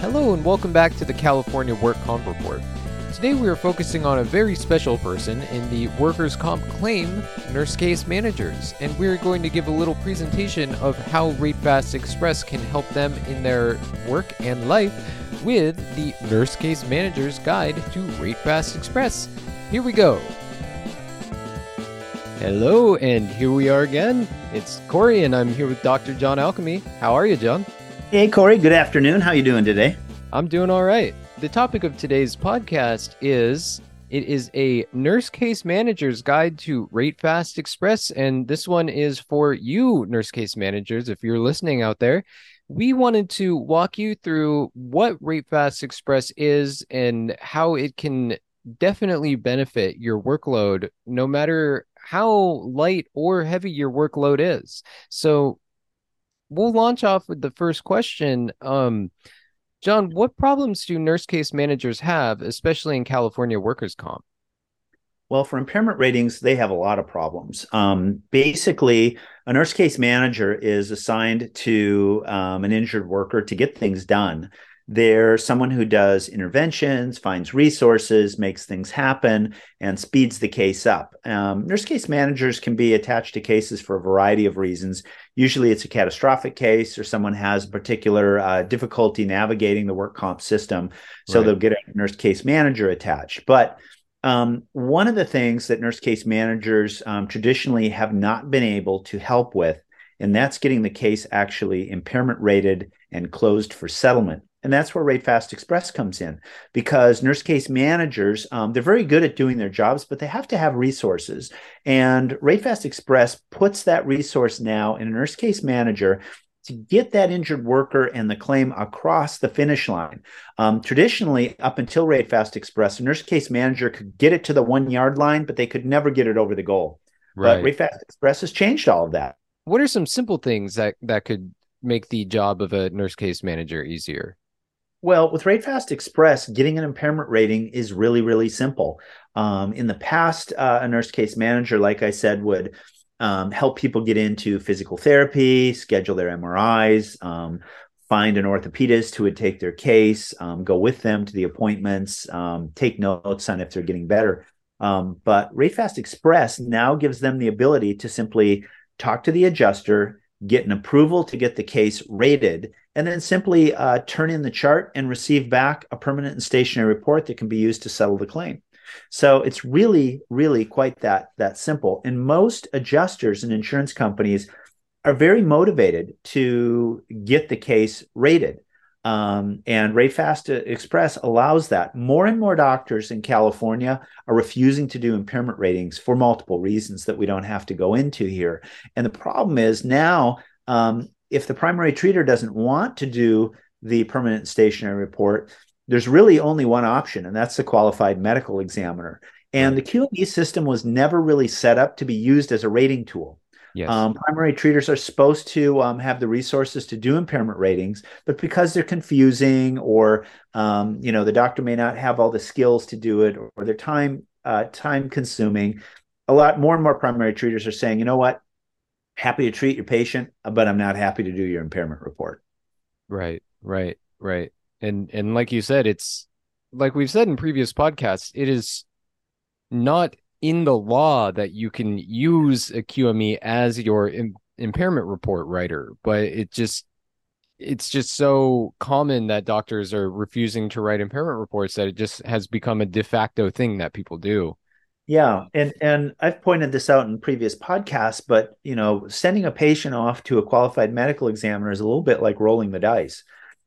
Hello and welcome back to the California Work Comp Report. Today we are focusing on a very special person in the workers' comp claim nurse case managers, and we're going to give a little presentation of how RateFast Express can help them in their work and life with the Nurse Case Manager's Guide to RateFast Express. Here we go. Hello, and here we are again. It's Corey, and I'm here with Dr. John Alchemy. How are you, John? Hey, Corey. Good afternoon. How you doing today? I'm doing all right. The topic of today's podcast is it is a nurse case manager's guide to Rate Fast Express, and this one is for you, nurse case managers. If you're listening out there, we wanted to walk you through what Rate Fast Express is and how it can definitely benefit your workload, no matter how light or heavy your workload is. So we'll launch off with the first question. Um, John, what problems do nurse case managers have, especially in California workers' comp? Well, for impairment ratings, they have a lot of problems. Um, basically, a nurse case manager is assigned to um, an injured worker to get things done. They're someone who does interventions, finds resources, makes things happen, and speeds the case up. Um, nurse case managers can be attached to cases for a variety of reasons. Usually, it's a catastrophic case, or someone has particular uh, difficulty navigating the work comp system, so right. they'll get a nurse case manager attached. But um, one of the things that nurse case managers um, traditionally have not been able to help with, and that's getting the case actually impairment rated and closed for settlement. And that's where Rate Fast Express comes in because nurse case managers, um, they're very good at doing their jobs, but they have to have resources. And Rate Fast Express puts that resource now in a nurse case manager to get that injured worker and the claim across the finish line. Um, traditionally, up until Rate Fast Express, a nurse case manager could get it to the one yard line, but they could never get it over the goal. Right. But Rate Fast Express has changed all of that. What are some simple things that, that could make the job of a nurse case manager easier? Well, with RateFast Express, getting an impairment rating is really, really simple. Um, in the past, uh, a nurse case manager, like I said, would um, help people get into physical therapy, schedule their MRIs, um, find an orthopedist who would take their case, um, go with them to the appointments, um, take notes on if they're getting better. Um, but RateFast Express now gives them the ability to simply talk to the adjuster, get an approval to get the case rated, and then simply uh, turn in the chart and receive back a permanent and stationary report that can be used to settle the claim. So it's really, really quite that that simple. And most adjusters and insurance companies are very motivated to get the case rated. Um, and RateFast Express allows that. More and more doctors in California are refusing to do impairment ratings for multiple reasons that we don't have to go into here. And the problem is now um, if the primary treater doesn't want to do the permanent stationary report, there's really only one option, and that's the qualified medical examiner. And the QME system was never really set up to be used as a rating tool. Yes. Um, primary treaters are supposed to um, have the resources to do impairment ratings, but because they're confusing, or um, you know, the doctor may not have all the skills to do it, or, or they're time uh, time consuming, a lot more and more primary treaters are saying, you know what, happy to treat your patient, but I'm not happy to do your impairment report. Right, right, right. And and like you said, it's like we've said in previous podcasts, it is not in the law that you can use a QME as your Im- impairment report writer, but it just it's just so common that doctors are refusing to write impairment reports that it just has become a de facto thing that people do. Yeah, and and I've pointed this out in previous podcasts, but you know, sending a patient off to a qualified medical examiner is a little bit like rolling the dice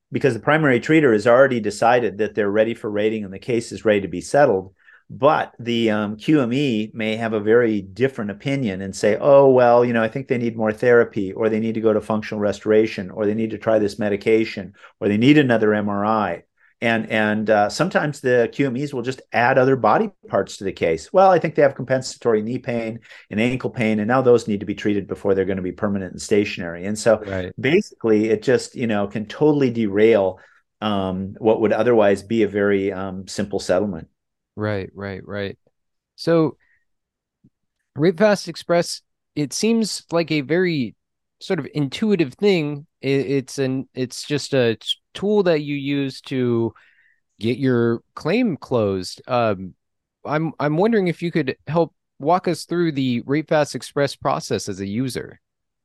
because the primary treater has already decided that they're ready for rating and the case is ready to be settled. But the um, QME may have a very different opinion and say, oh, well, you know, I think they need more therapy, or they need to go to functional restoration, or they need to try this medication, or they need another MRI and and uh, sometimes the QMEs will just add other body parts to the case. Well, I think they have compensatory knee pain and ankle pain, and now those need to be treated before they're going to be permanent and stationary. And so, right. basically, it just you know can totally derail um, what would otherwise be a very um, simple settlement. Right, right, right. So, RateFast Express, it seems like a very sort of intuitive thing. it's an it's just a tool that you use to get your claim closed. Um, I'm I'm wondering if you could help walk us through the RateFast Express process as a user.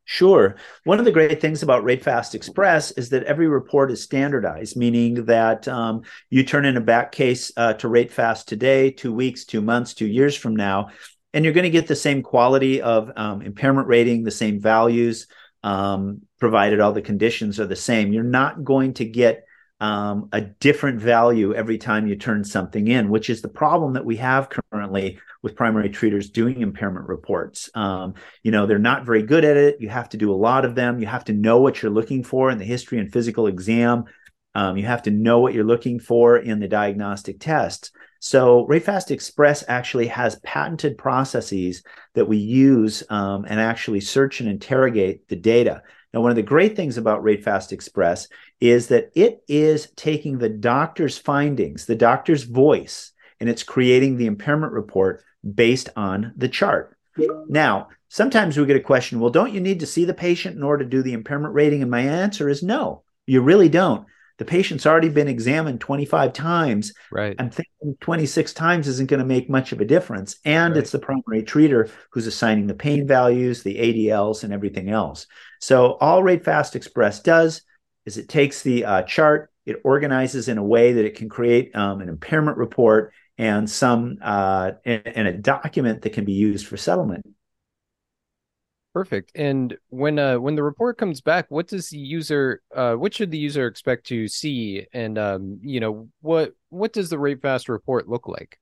Sure. One of the great things about RateFast Express is that every report is standardized, meaning that um, you turn in a back case uh, to RateFast today, two weeks, two months, two years from now, and you're going to get the same quality of um, impairment rating, the same values, um, provided all the conditions are the same. You're not going to get um, a different value every time you turn something in, which is the problem that we have currently with primary treaters doing impairment reports. Um, you know, they're not very good at it. You have to do a lot of them. You have to know what you're looking for in the history and physical exam. Um, you have to know what you're looking for in the diagnostic tests. So RateFast Express actually has patented processes that we use um, and actually search and interrogate the data. Now, one of the great things about RateFast Express is that it is taking the doctor's findings, the doctor's voice, and it's creating the impairment report based on the chart. Now, sometimes we get a question, well, don't you need to see the patient in order to do the impairment rating? And my answer is no, you really don't. The patient's already been examined 25 times. Right. I'm thinking 26 times isn't going to make much of a difference. And right. it's the primary treater who's assigning the pain values, the ADLs, and everything else. So all RateFast Express does is it takes the uh, chart, it organizes in a way that it can create um, an impairment report and some uh, and, and a document that can be used for settlement. Perfect. And when uh when the report comes back, what does the user uh what should the user expect to see? And um, you know, what what does the RateFast report look like?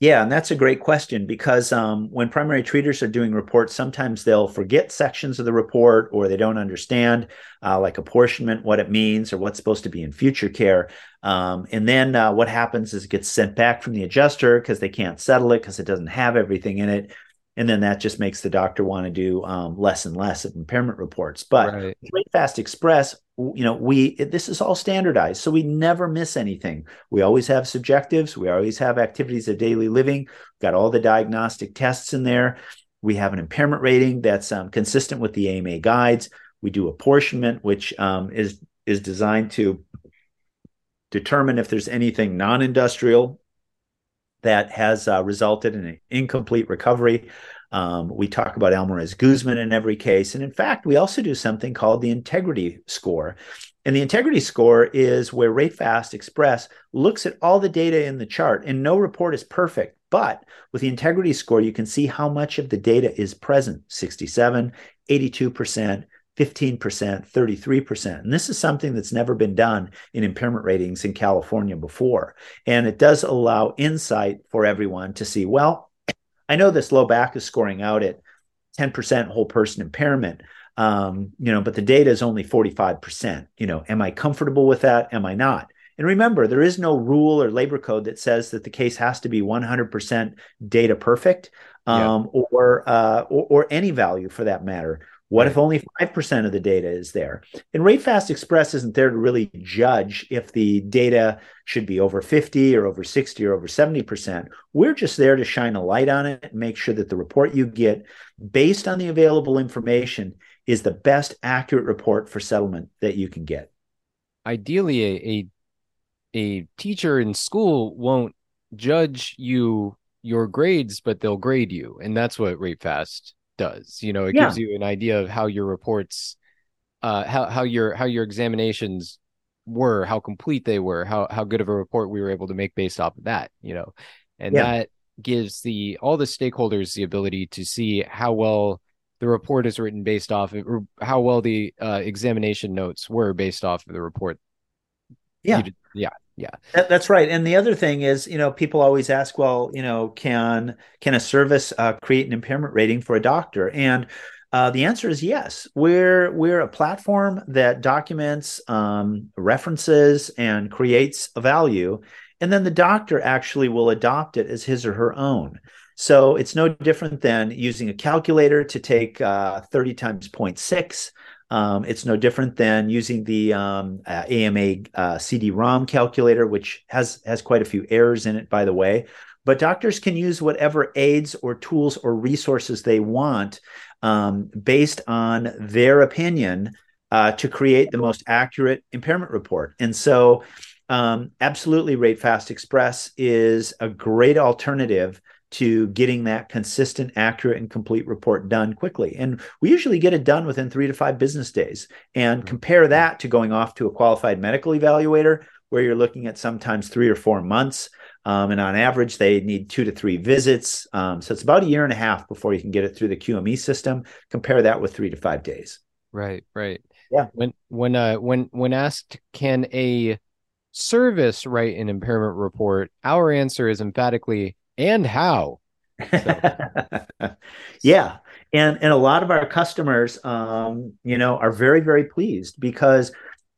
Yeah, and that's a great question because um, when primary treaters are doing reports, sometimes they'll forget sections of the report or they don't understand, uh, like apportionment, what it means or what's supposed to be in future care. Um, and then uh, what happens is it gets sent back from the adjuster because they can't settle it because it doesn't have everything in it and then that just makes the doctor want to do um, less and less of impairment reports. But right. Fast Express, you know, we this is all standardized, so we never miss anything. We always have subjectives. We always have activities of daily living. We've got all the diagnostic tests in there. We have an impairment rating that's um, consistent with the AMA guides. We do apportionment, which um, is is designed to determine if there's anything non-industrial that has uh, resulted in an incomplete recovery. Um, we talk about Almaraz Guzman in every case. And in fact, we also do something called the integrity score. And the integrity score is where RateFast Express looks at all the data in the chart, and no report is perfect. But with the integrity score, you can see how much of the data is present 67, 82%, 15%, 33%. And this is something that's never been done in impairment ratings in California before. And it does allow insight for everyone to see, well, I know this low back is scoring out at 10% whole person impairment. Um, you know, but the data is only 45%. You know, am I comfortable with that? Am I not? And remember, there is no rule or labor code that says that the case has to be 100% data perfect um, yeah. or, uh, or, or any value for that matter. What if only 5% of the data is there? And RateFast Express isn't there to really judge if the data should be over 50 or over 60 or over 70%. We're just there to shine a light on it and make sure that the report you get, based on the available information, is the best accurate report for settlement that you can get. Ideally, a, a, a teacher in school won't judge you your grades, but they'll grade you. And that's what RateFast does. You know, it yeah. gives you an idea of how your reports, uh, how how your how your examinations were, how complete they were, how how good of a report we were able to make based off of that. You know, and yeah. that gives the all the stakeholders the ability to see how well the report is written based off of, or how well the uh, examination notes were based off of the report. Yeah, yeah, yeah that, that's right and the other thing is you know people always ask well you know can can a service uh, create an impairment rating for a doctor and uh, the answer is yes. We're we're a platform that documents um, references and creates a value, and then the doctor actually will adopt it as his or her own. So it's no different than using a calculator to take uh, 30 times 0.6 um, it's no different than using the um, uh, AMA uh, CD-ROM calculator, which has has quite a few errors in it, by the way. But doctors can use whatever aids or tools or resources they want um, based on their opinion uh, to create the most accurate impairment report. And so, um, absolutely, Rate Fast Express is a great alternative to getting that consistent, accurate, and complete report done quickly. And we usually get it done within three to five business days. And mm-hmm. compare that to going off to a qualified medical evaluator, where you're looking at sometimes three or four months. Um, and on average, they need two to three visits. Um, so it's about a year and a half before you can get it through the QME system. Compare that with three to five days. Right, right. Yeah. When when uh when when asked, can a service write an impairment report? Our answer is emphatically and how. So. yeah, and and a lot of our customers, um, you know, are very very pleased because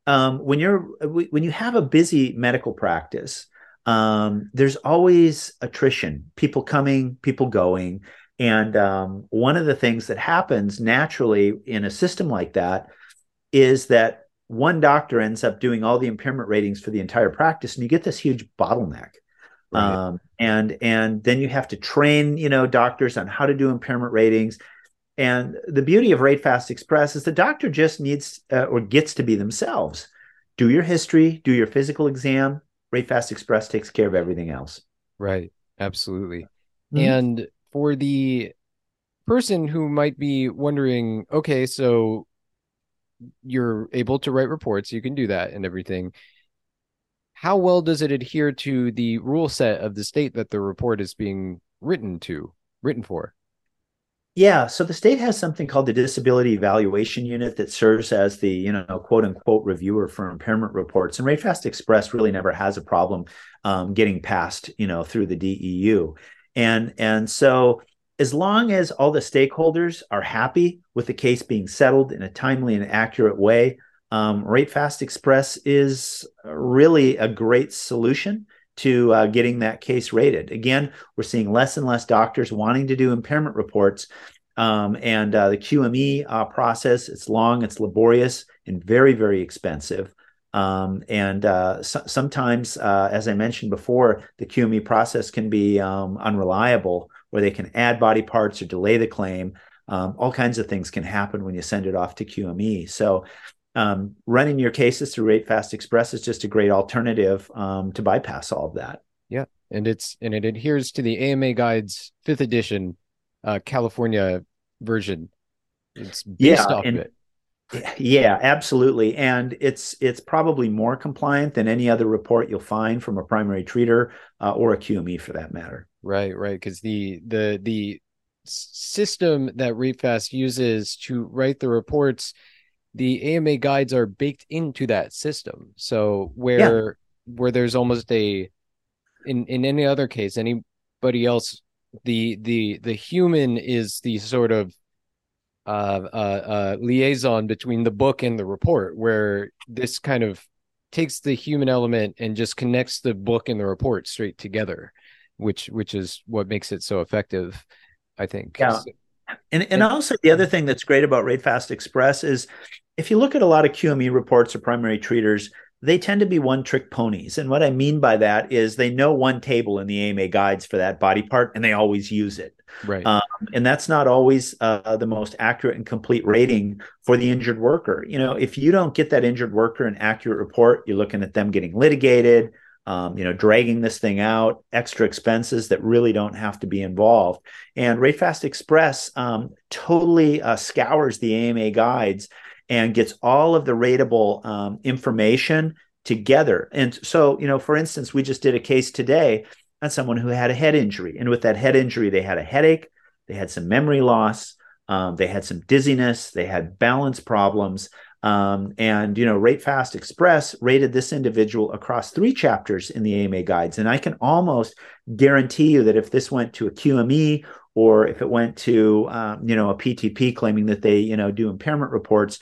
um, when you're when you have a busy medical practice, um, there's always attrition, people coming, people going, and um, one of the things that happens naturally in a system like that is that one doctor ends up doing all the impairment ratings for the entire practice, and you get this huge bottleneck. Right. Um, and and then you have to train you know doctors on how to do impairment ratings. And the beauty of Rate Fast Express is the doctor just needs uh, or gets to be themselves. Do your history, do your physical exam. Rate Fast Express takes care of everything else. Right. Absolutely. Mm-hmm. And for the person who might be wondering, okay, so you're able to write reports, you can do that and everything. How well does it adhere to the rule set of the state that the report is being written to, written for? Yeah, so the state has something called the Disability Evaluation Unit that serves as the, you know, quote unquote reviewer for impairment reports. And RateFast Express really never has a problem um, getting passed, you know, through the DEU. And and so as long as all the stakeholders are happy with the case being settled in a timely and accurate way, um, Rate Fast Express is really a great solution to uh, getting that case rated. Again, we're seeing less and less doctors wanting to do impairment reports. Um, and uh, the QME uh, process, it's long, it's laborious, and very, very expensive. Um, and uh, so- sometimes, uh, as I mentioned before, the QME process can be um, unreliable where they can add body parts or delay the claim. Um, all kinds of things can happen when you send it off to QME. So, um, running your cases through Rate Fast Express is just a great alternative um, to bypass all of that. Yeah, and it's and it adheres to the AMA Guides fifth edition uh, California version. It's based yeah, off and, of it. Yeah, absolutely, and it's it's probably more compliant than any other report you'll find from a primary treater uh, or a QME for that matter. Right, right, because the the the system that RateFast uses to write the reports, the AMA guides are baked into that system. So where yeah. where there's almost a in in any other case, anybody else, the the the human is the sort of uh, uh, uh, liaison between the book and the report, where this kind of takes the human element and just connects the book and the report straight together, which which is what makes it so effective, I think. Yeah. So, and and also the other thing that's great about Rate Fast Express is if you look at a lot of QME reports or primary treaters, they tend to be one trick ponies. And what I mean by that is they know one table in the AMA guides for that body part and they always use it. Right. Um, and that's not always uh, the most accurate and complete rating for the injured worker. You know, if you don't get that injured worker an accurate report, you're looking at them getting litigated, um, you know, dragging this thing out, extra expenses that really don't have to be involved. And Ratefast Express um, totally uh, scours the AMA guides and gets all of the rateable um, information together. And so, you know, for instance, we just did a case today on someone who had a head injury. And with that head injury, they had a headache, they had some memory loss, um, they had some dizziness, they had balance problems. Um, and you know, Rate Fast Express rated this individual across three chapters in the AMA guides, and I can almost guarantee you that if this went to a QME or if it went to um, you know a PTP claiming that they you know do impairment reports,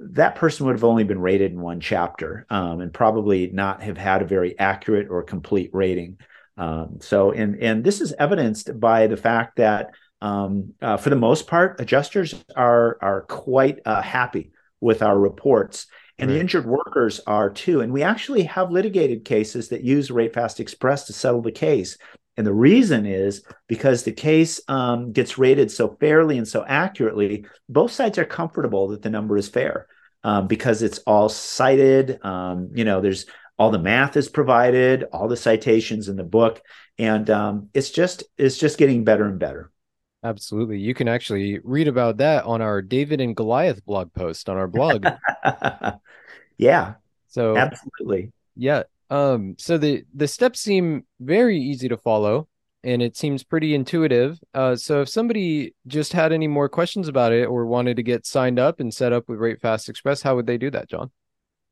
that person would have only been rated in one chapter um, and probably not have had a very accurate or complete rating. Um, so, and and this is evidenced by the fact that um, uh, for the most part, adjusters are are quite uh, happy with our reports, and right. the injured workers are too. And we actually have litigated cases that use Rate Fast Express to settle the case. And the reason is because the case um, gets rated so fairly and so accurately, both sides are comfortable that the number is fair. um, because it's all cited. Um, you know, there's all the math is provided, all the citations in the book, and um, it's just it's just getting better and better. Absolutely. You can actually read about that on our David and Goliath blog post on our blog. yeah. So absolutely. Yeah. Um, so the the steps seem very easy to follow and it seems pretty intuitive. Uh, so if somebody just had any more questions about it or wanted to get signed up and set up with Rate Fast Express, how would they do that, John?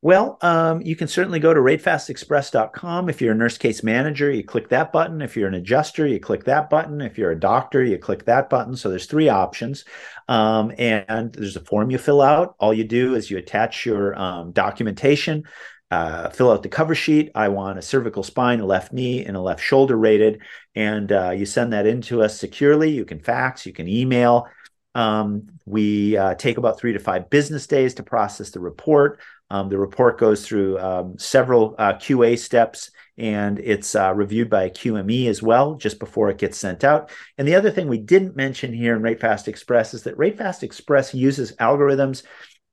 Well, um, you can certainly go to ratefastexpress.com. If you're a nurse case manager, you click that button. If you're an adjuster, you click that button. If you're a doctor, you click that button. So there's three options. Um, and there's a form you fill out. All you do is you attach your um, documentation, uh, fill out the cover sheet. I want a cervical spine, a left knee, and a left shoulder rated. And uh, you send that in to us securely. You can fax, you can email. Um, we uh, take about three to five business days to process the report. Um, the report goes through um, several uh, QA steps and it's uh, reviewed by a QME as well just before it gets sent out. And the other thing we didn't mention here in RateFast Express is that RateFast Express uses algorithms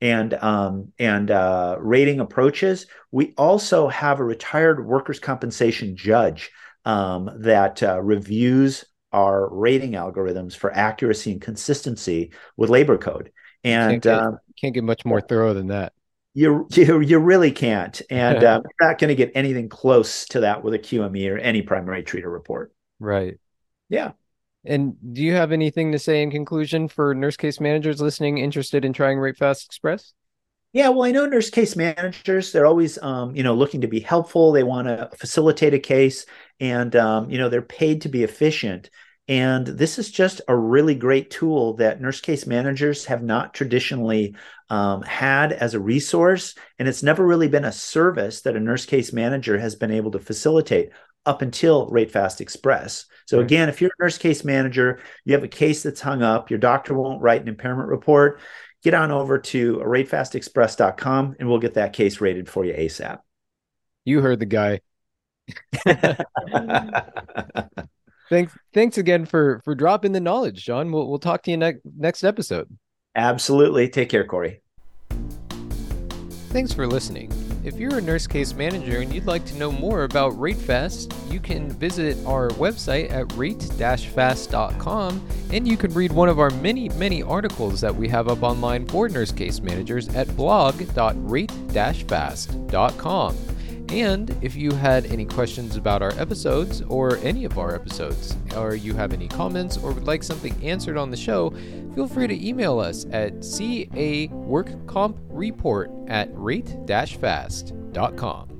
and um, and uh, rating approaches. We also have a retired workers' compensation judge um, that uh, reviews our rating algorithms for accuracy and consistency with labor code. And can't get, um, can't get much more thorough than that you you you really can't, and uh, you're not going to get anything close to that with a QME or any primary treater report. Right. Yeah. And do you have anything to say in conclusion for nurse case managers listening interested in trying Rate Fast Express? Yeah, well, I know nurse case managers, they're always, um, you know, looking to be helpful. They want to facilitate a case and, um, you know, they're paid to be efficient. And this is just a really great tool that nurse case managers have not traditionally um, had as a resource. And it's never really been a service that a nurse case manager has been able to facilitate up until RateFast Express. So, again, if you're a nurse case manager, you have a case that's hung up, your doctor won't write an impairment report, get on over to ratefastexpress.com and we'll get that case rated for you ASAP. You heard the guy. thanks thanks again for for dropping the knowledge john we'll, we'll talk to you next next episode absolutely take care corey thanks for listening if you're a nurse case manager and you'd like to know more about ratefast you can visit our website at rate-fast.com and you can read one of our many many articles that we have up online for nurse case managers at blog.rate-fast.com and if you had any questions about our episodes or any of our episodes, or you have any comments or would like something answered on the show, feel free to email us at caworkcompreport at rate-fast.com.